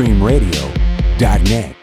SonicStreamRadio.net.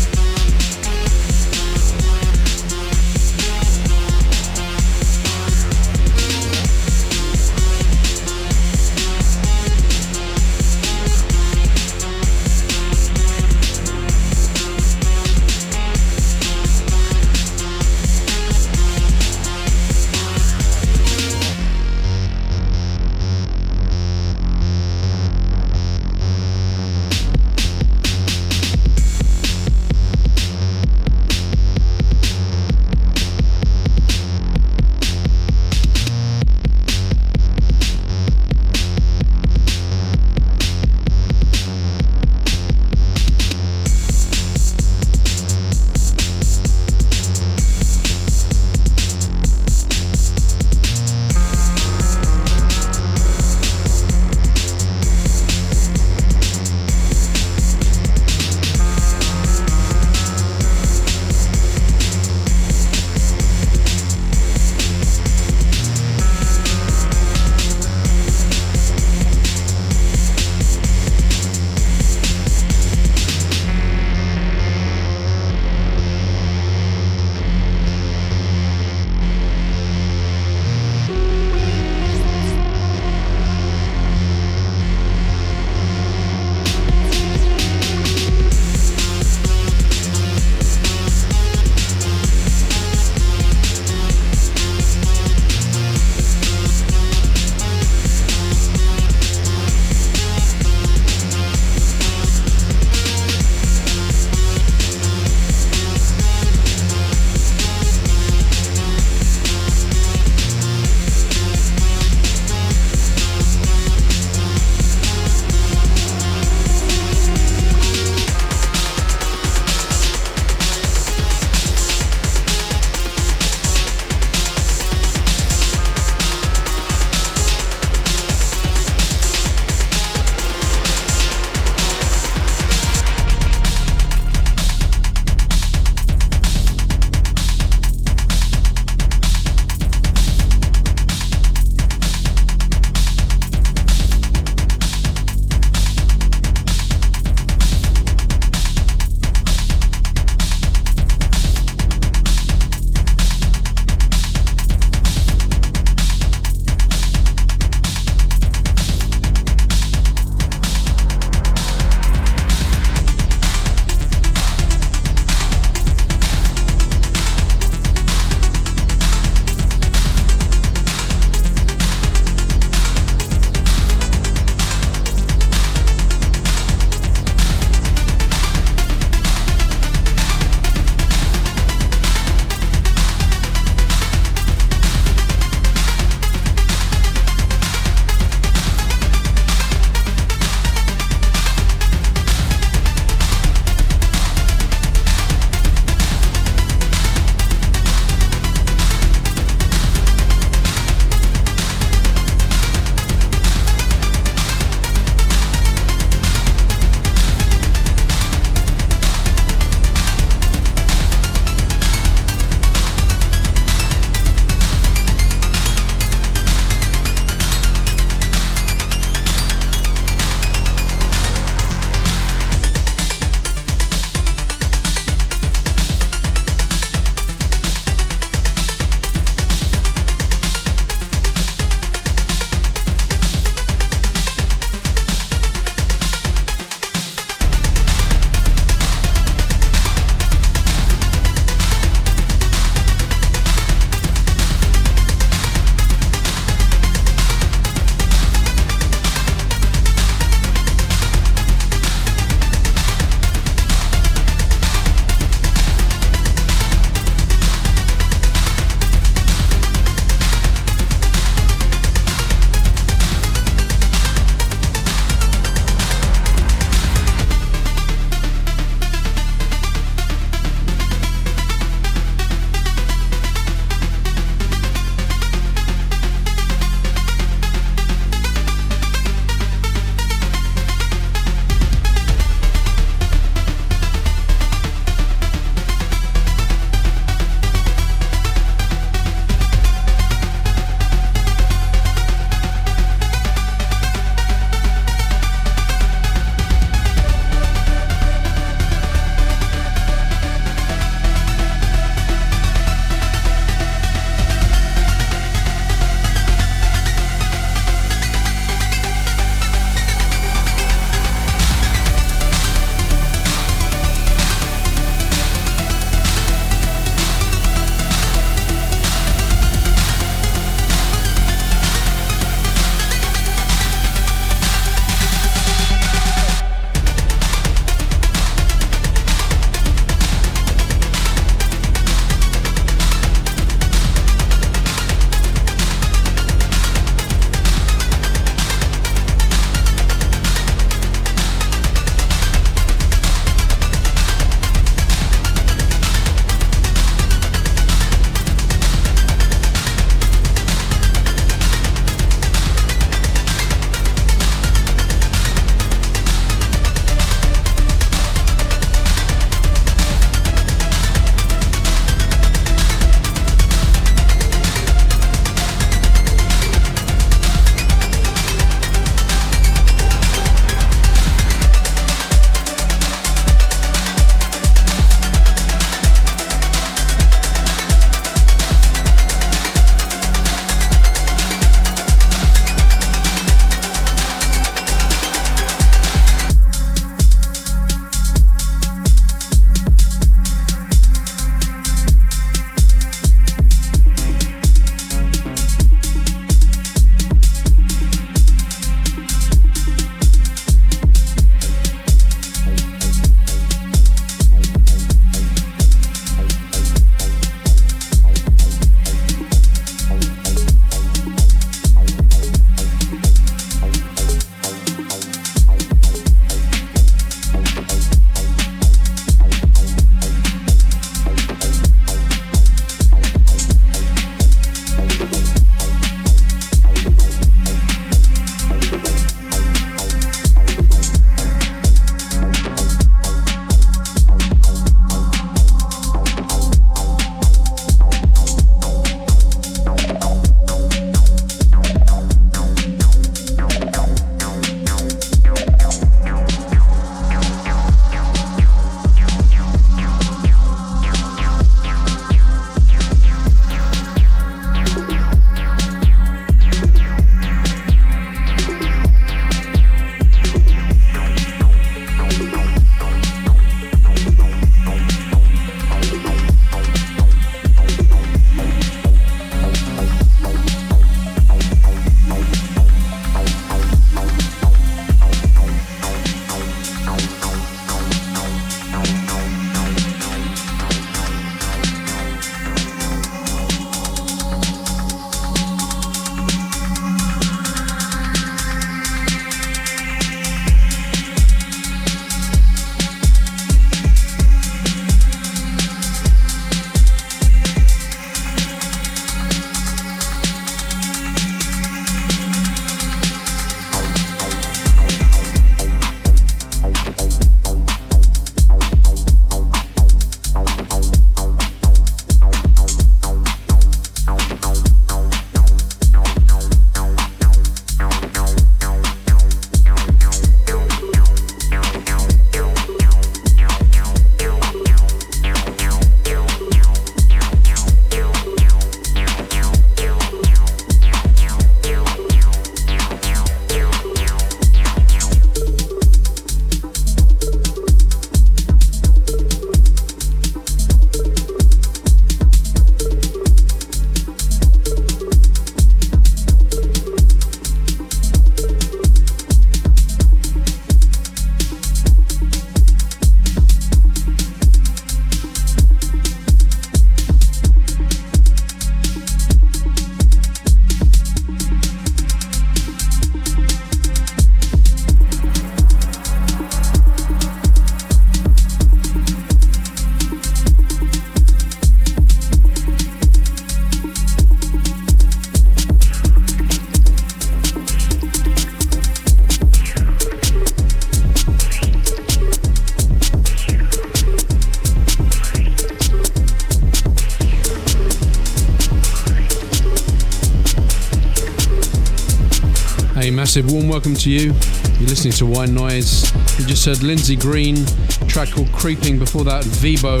Massive warm welcome to you. You're listening to White Noise. You just heard Lindsay Green, track called Creeping. Before that, Vibo,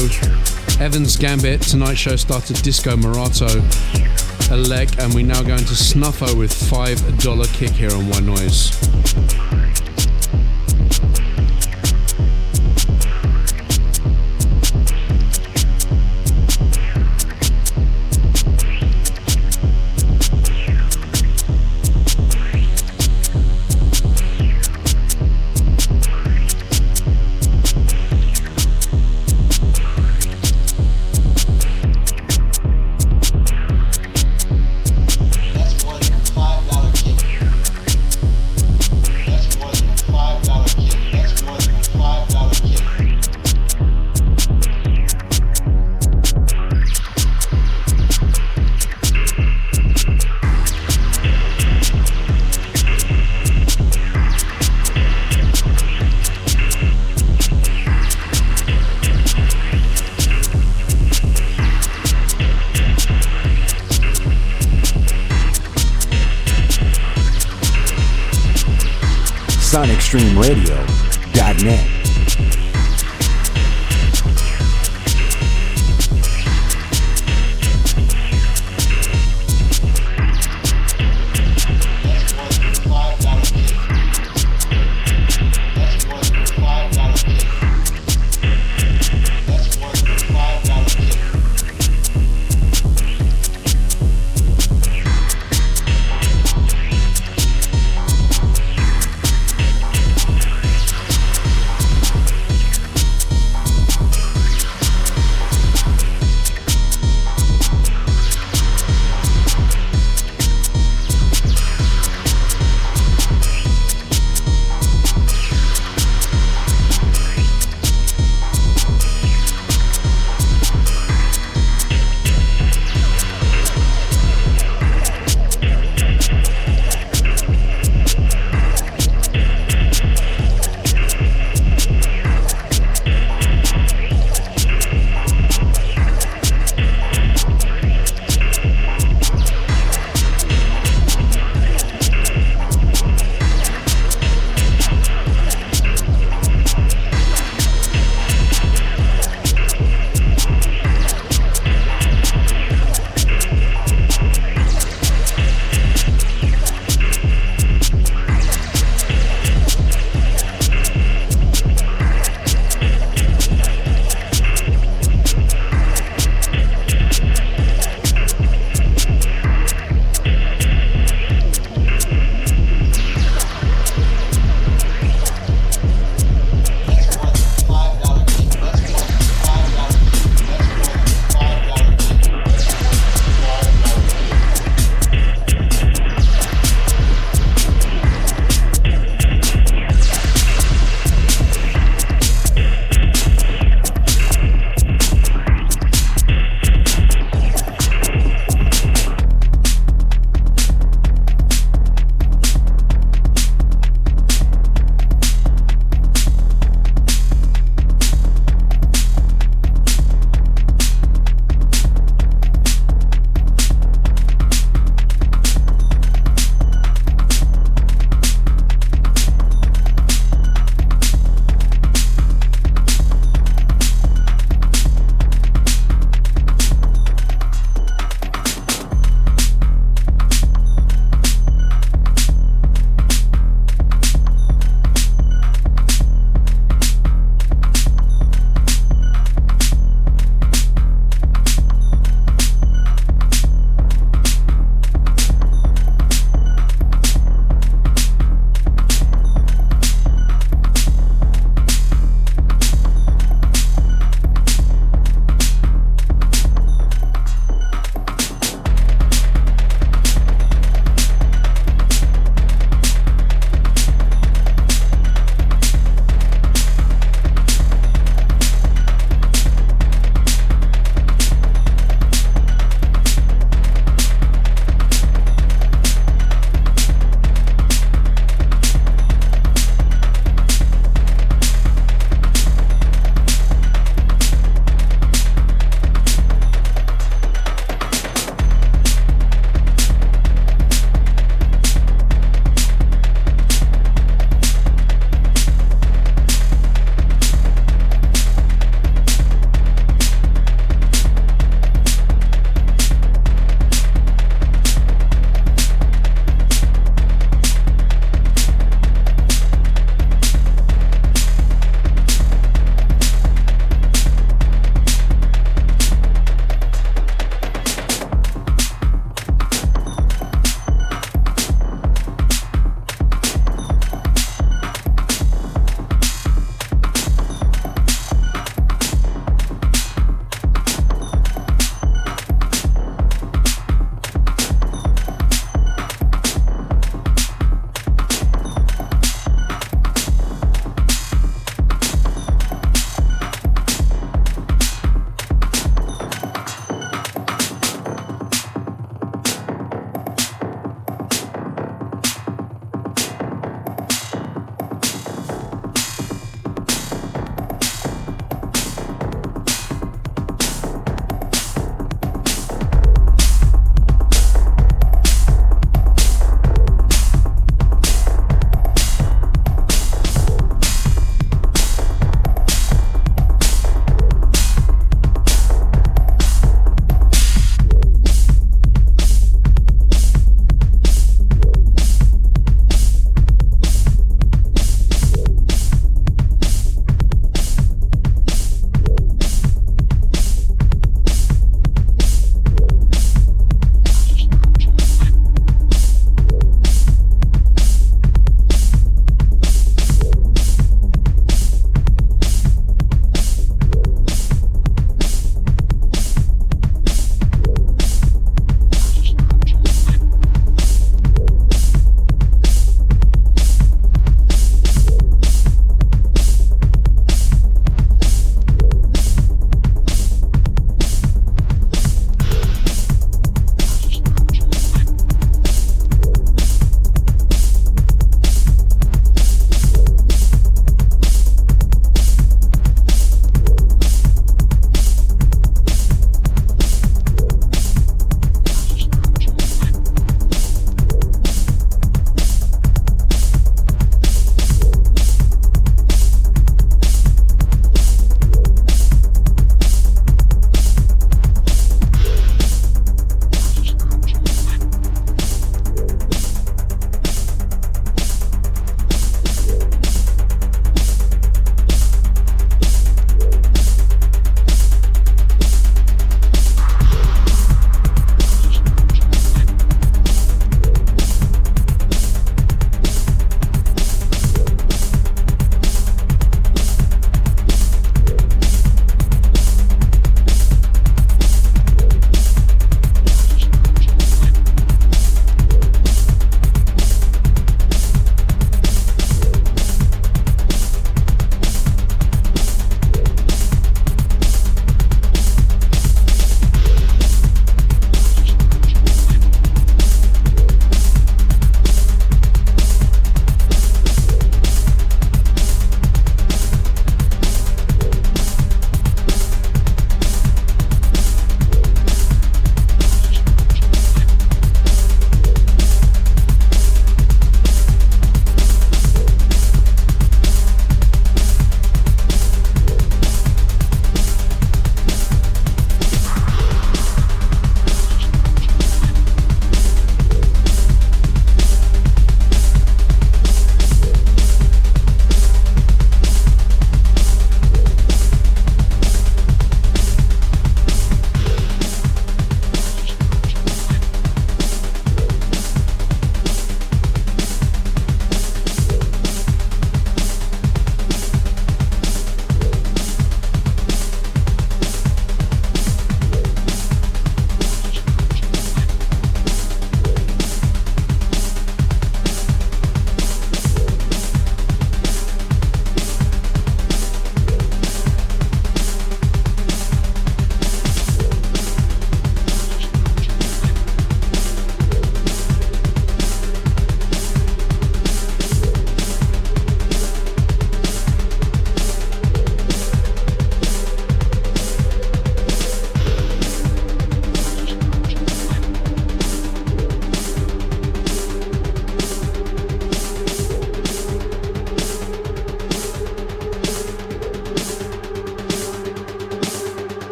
Evans Gambit. Tonight's show started Disco Morato, Elec, and we now go into Snuffo with $5 kick here on White Noise.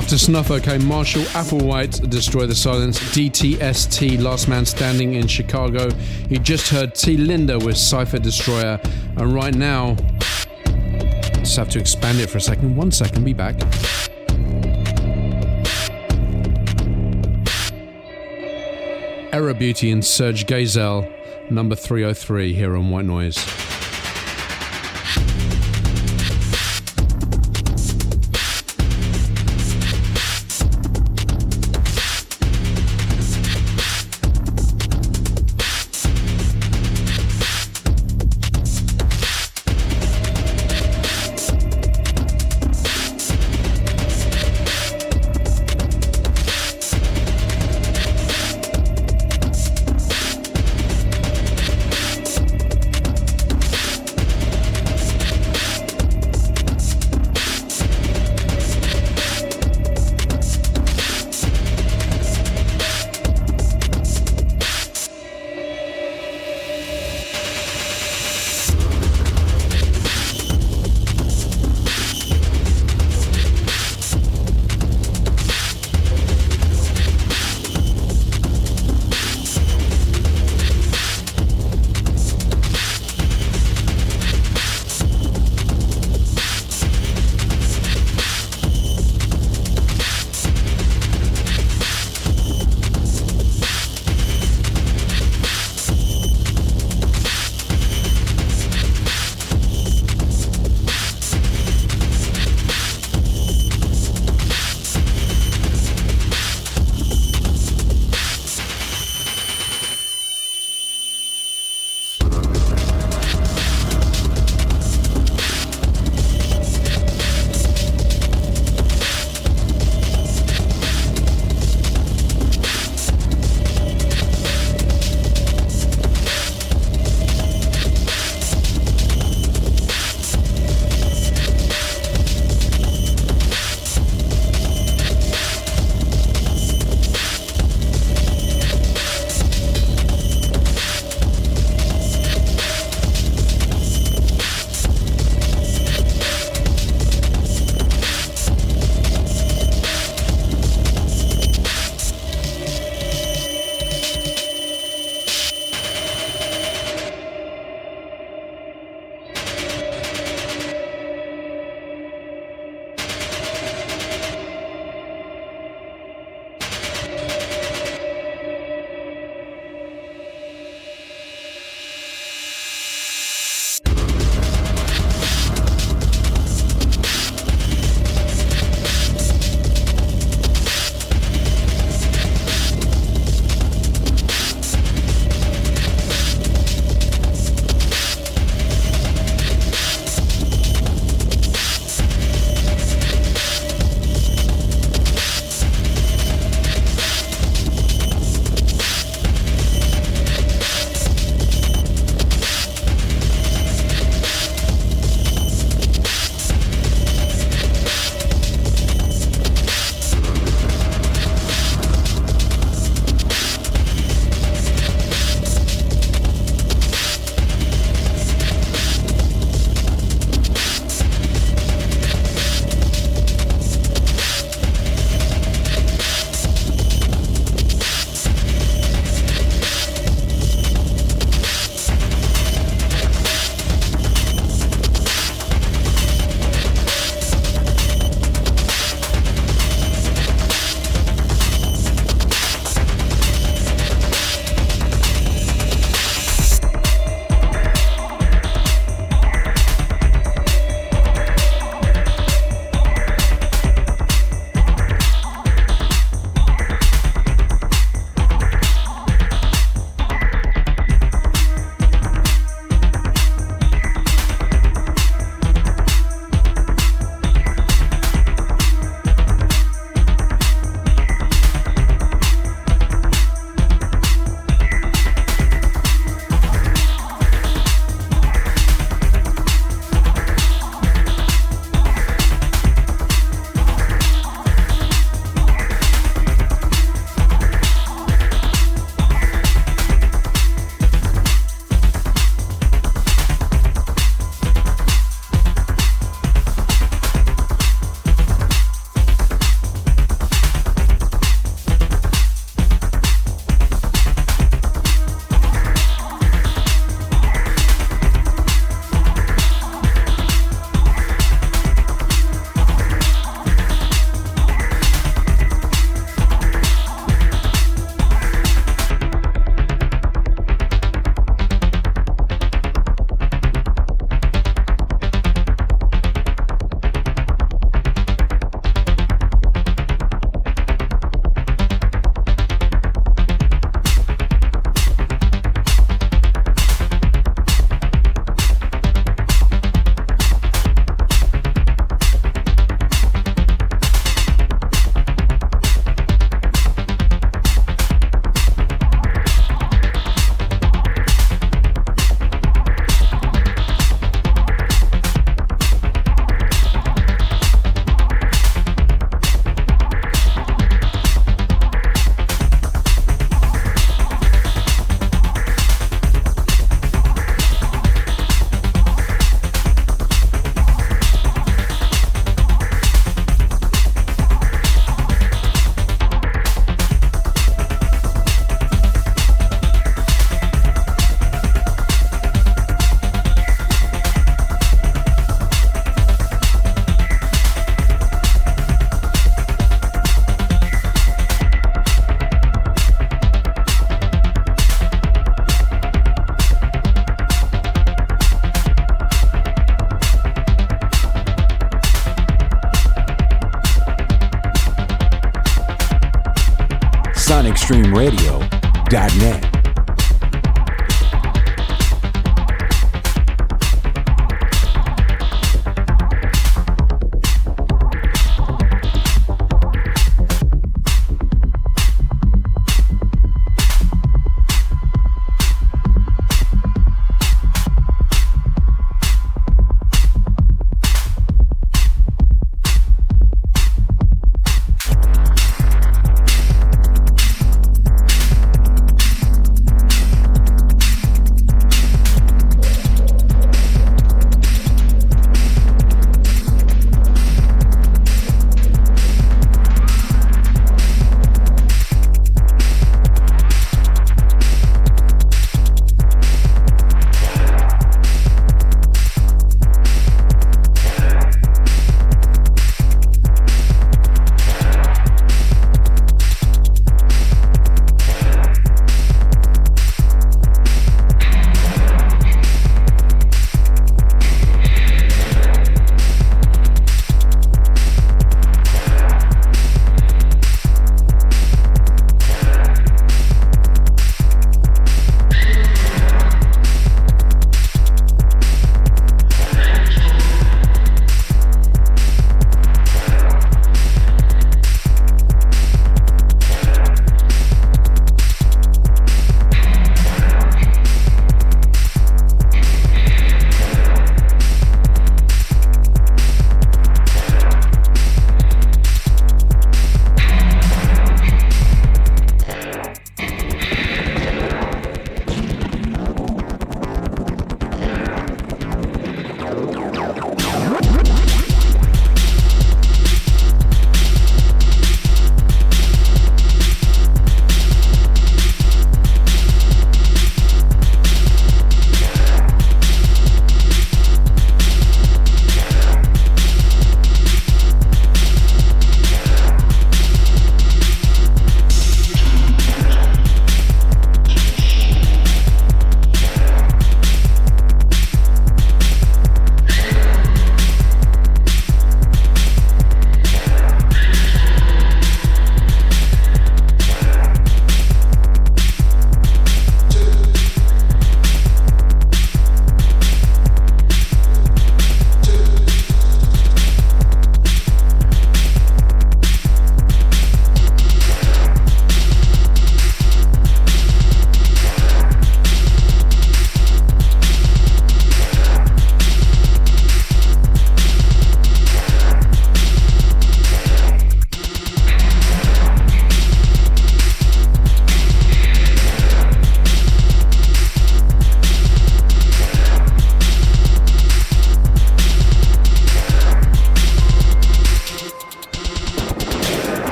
Snuff came Marshall, Applewhite, Destroy the Silence, DTST, Last Man Standing in Chicago. You just heard T Linda with Cypher Destroyer. And right now, just have to expand it for a second. One second, be back. Era Beauty and Serge Gaizel, number 303 here on White Noise.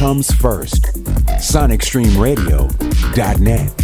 Comes first. SonicStreamRadio.net.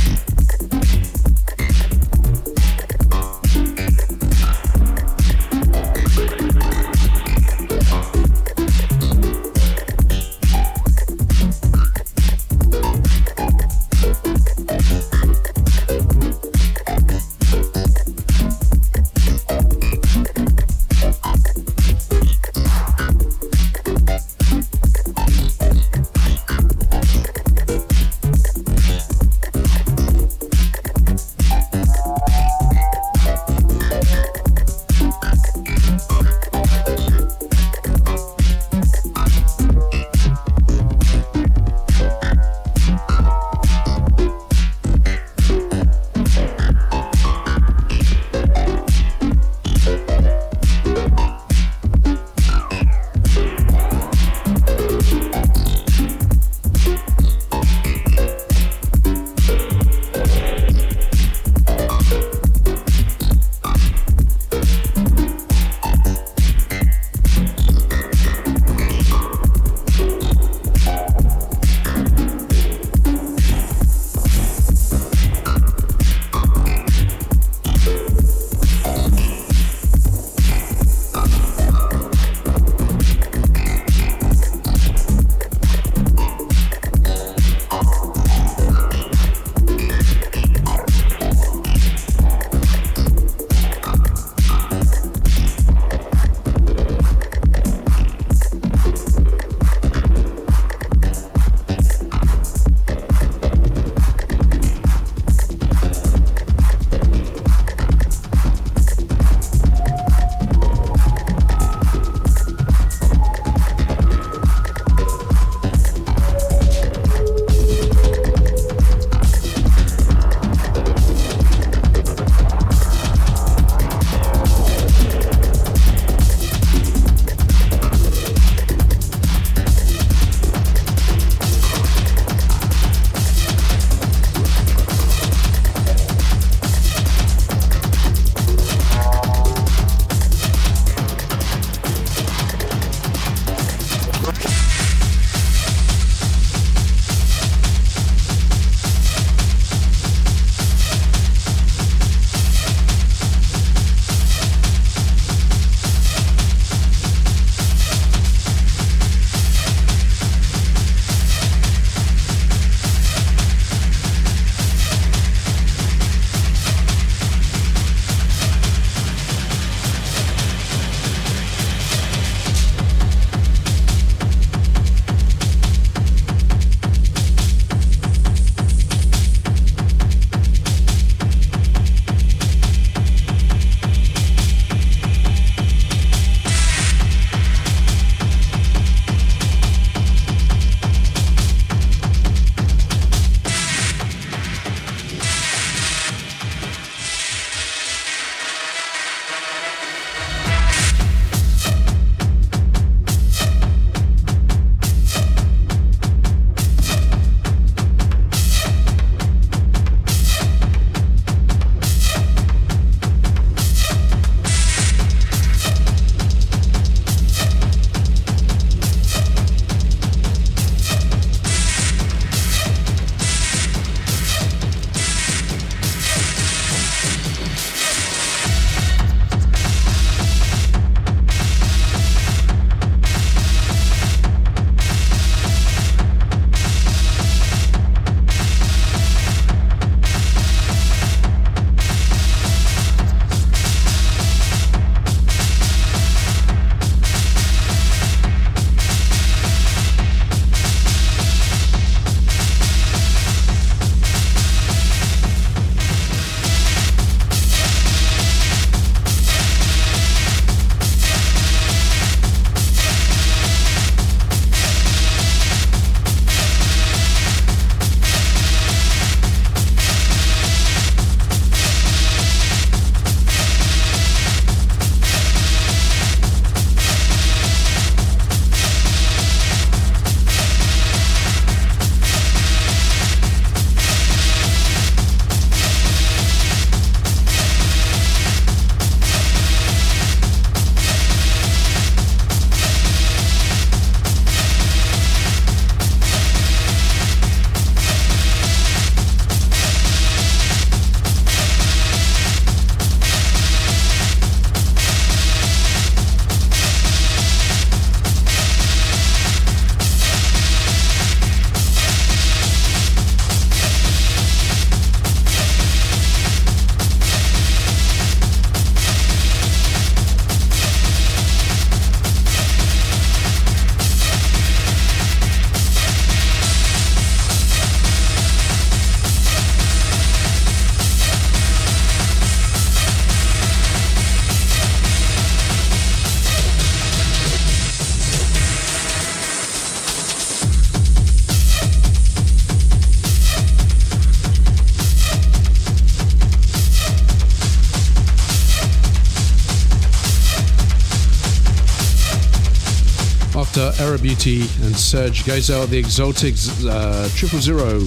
Beauty and Serge Geisel, the Exotic uh, triple zero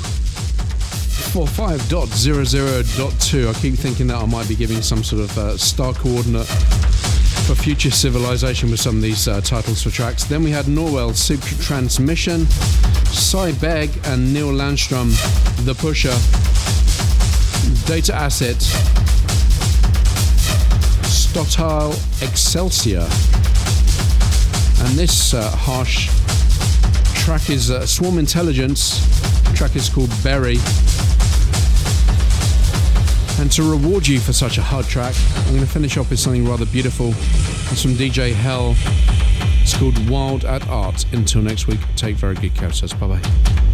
four five dot zero zero dot two. I keep thinking that I might be giving some sort of uh, star coordinate for future civilization with some of these uh, titles for tracks. Then we had Norwell Super Transmission, Cy Begg and Neil Landstrumm, The Pusher, Data Asset, Stotal Excelsior. And this uh, harsh track is uh, Swarm Intelligence. The track is called Berry. And to reward you for such a hard track, I'm going to finish off with something rather beautiful. It's from DJ Hell. It's called Wild at Art. Until next week, take very good care of Bye bye.